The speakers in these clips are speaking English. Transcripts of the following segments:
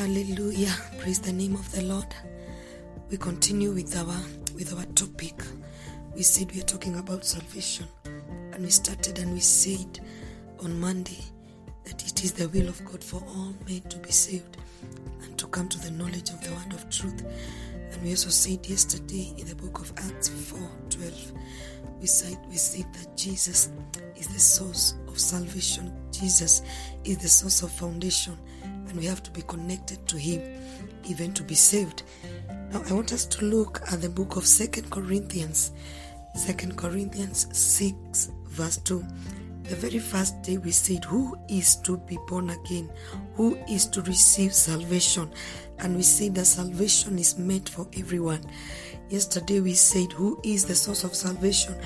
Hallelujah. Praise the name of the Lord. We continue with our with our topic. We said we are talking about salvation. And we started and we said on Monday that it is the will of God for all men to be saved and to come to the knowledge of the word of truth. And we also said yesterday in the book of Acts 4 12, we said we said that Jesus is the source of salvation. Jesus is the source of foundation, and we have to be connected to him even to be saved. Now I want us to look at the book of Second Corinthians, Second Corinthians 6, verse 2. The very first day we said, Who is to be born again? Who is to receive salvation? And we said that salvation is meant for everyone. Yesterday we said, Who is the source of salvation?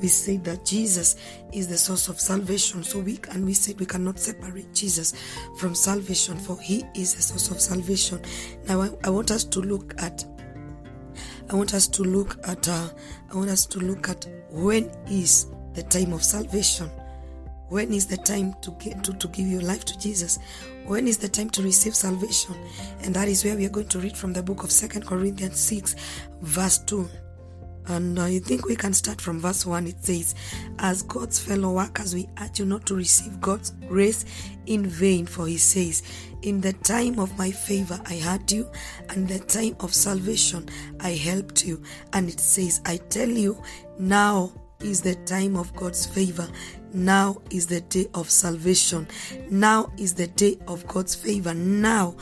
We said that Jesus is the source of salvation. So we and we said we cannot separate Jesus from salvation, for he is the source of salvation. Now I, I want us to look at I want us to look at uh, I want us to look at when is the time of salvation. When is the time to get to, to give your life to Jesus? When is the time to receive salvation? And that is where we are going to read from the book of Second Corinthians 6, verse 2. And I think we can start from verse 1. It says, As God's fellow workers, we urge you not to receive God's grace in vain, for he says, In the time of my favor I heard you, and the time of salvation I helped you. And it says, I tell you, now is the time of God's favor. Now is the day of salvation. Now is the day of God's favor. Now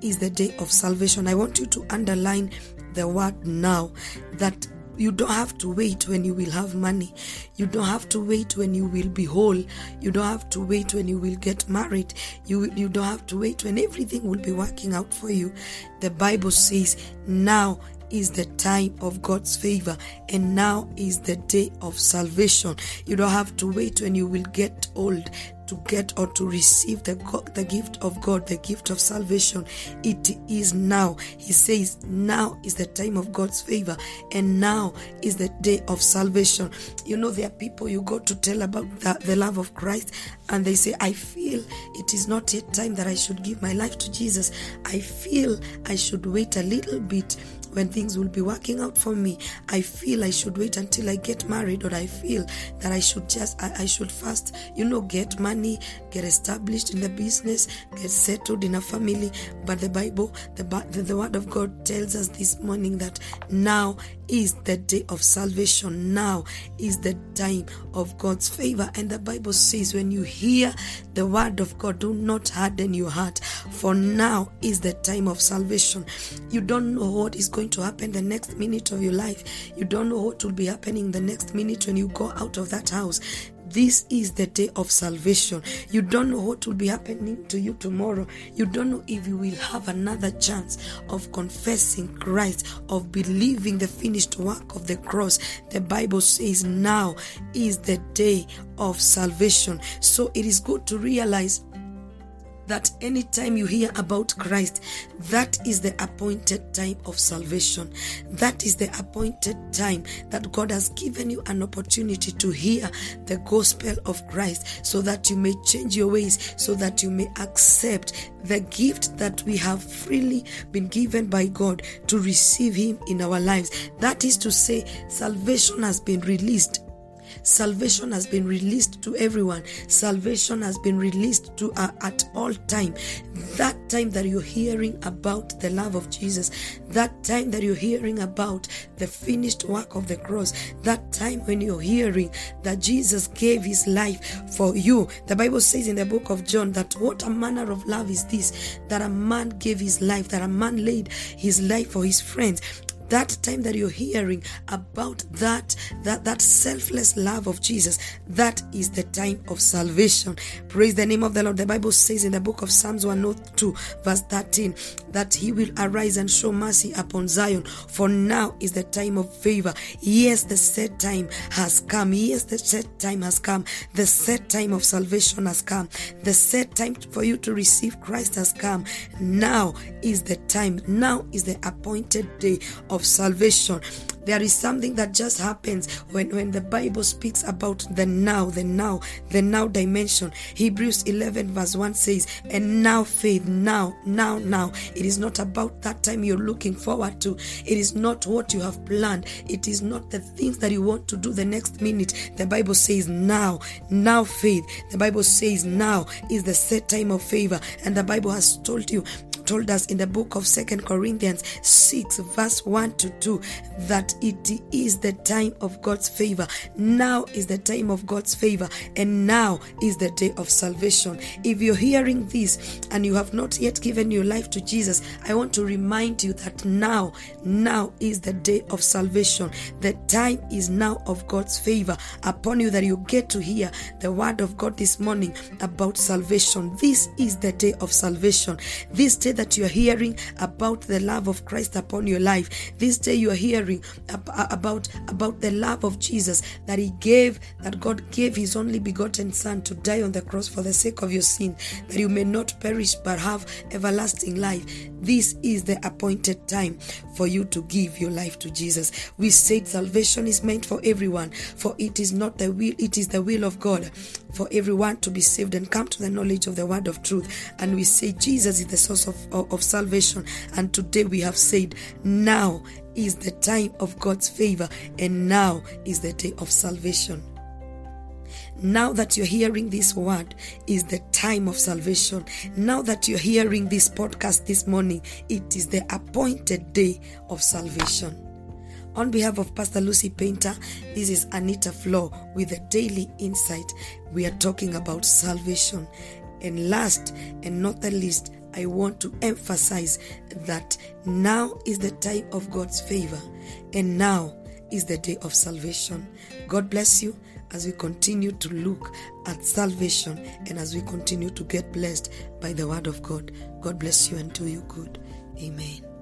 is the day of salvation. I want you to underline the word now that you don't have to wait when you will have money. You don't have to wait when you will be whole. You don't have to wait when you will get married. You, you don't have to wait when everything will be working out for you. The Bible says now is the time of God's favor and now is the day of salvation. You don't have to wait when you will get old to get or to receive the the gift of God, the gift of salvation. It is now. He says, now is the time of God's favor, and now is the day of salvation. You know, there are people you go to tell about the, the love of Christ, and they say, I feel it is not yet time that I should give my life to Jesus. I feel I should wait a little bit when things will be working out for me. I feel I should wait until I get married, or I feel that I should just, I, I should first, you know, get money, get established in the business, get settled in a family. But the Bible, the, the, the Word of God tells us this morning that now is the day of salvation. Now is the time of God's favor. And the Bible says, when you hear the word of God, do not harden your heart, for now is the time of salvation. You don't know what is going to happen the next minute of your life. You don't know what will be happening the next minute when you go out of that house. This is the day of salvation. You don't know what will be happening to you tomorrow. You don't know if you will have another chance of confessing Christ, of believing the finished work of the cross. The Bible says now is the day of salvation. So it is good to realize that anytime you hear about Christ, that is the appointed time of salvation. That is the appointed time that God has given you an opportunity to hear the gospel of Christ so that you may change your ways, so that you may accept the gift that we have freely been given by God to receive Him in our lives. That is to say, salvation has been released Salvation has been released to everyone. Salvation has been released to uh, at all time. That time that you're hearing about the love of Jesus, that time that you're hearing about the finished work of the cross, that time when you're hearing that Jesus gave his life for you. The Bible says in the book of John that what a manner of love is this that a man gave his life, that a man laid his life for his friends that time that you're hearing about that that that selfless love of Jesus that is the time of salvation. Praise the name of the Lord. The Bible says in the book of Psalms 102 verse 13 that he will arise and show mercy upon Zion for now is the time of favor. Yes the set time has come. Yes the set time has come. The set time of salvation has come. The set time for you to receive Christ has come. Now is the time. Now is the appointed day of salvation. There is something that just happens when, when the Bible speaks about the now, the now, the now dimension. Hebrews 11, verse 1 says, And now faith, now, now, now. It is not about that time you're looking forward to. It is not what you have planned. It is not the things that you want to do the next minute. The Bible says now, now faith. The Bible says now is the set time of favor. And the Bible has told you told us in the book of Second Corinthians 6, verse 1 to 2, that it is the time of God's favor. Now is the time of God's favor, and now is the day of salvation. If you're hearing this and you have not yet given your life to Jesus, I want to remind you that now, now is the day of salvation. The time is now of God's favor upon you that you get to hear the word of God this morning about salvation. This is the day of salvation. This day that you are hearing about the love of Christ upon your life. This day you are hearing about about the love of Jesus that he gave that God gave his only begotten son to die on the cross for the sake of your sin that you may not perish but have everlasting life. This is the appointed time for you to give your life to Jesus. We said salvation is meant for everyone for it is not the will it is the will of God for everyone to be saved and come to the knowledge of the word of truth. And we say Jesus is the source of, of, of salvation. And today we have said, now is the time of God's favor, and now is the day of salvation. Now that you're hearing this word is the time of salvation. Now that you're hearing this podcast this morning, it is the appointed day of salvation. On behalf of Pastor Lucy Painter, this is Anita Flo with a daily insight. We are talking about salvation. And last and not the least, I want to emphasize that now is the time of God's favor, and now is the day of salvation. God bless you as we continue to look at salvation and as we continue to get blessed by the word of God. God bless you and do you good. Amen.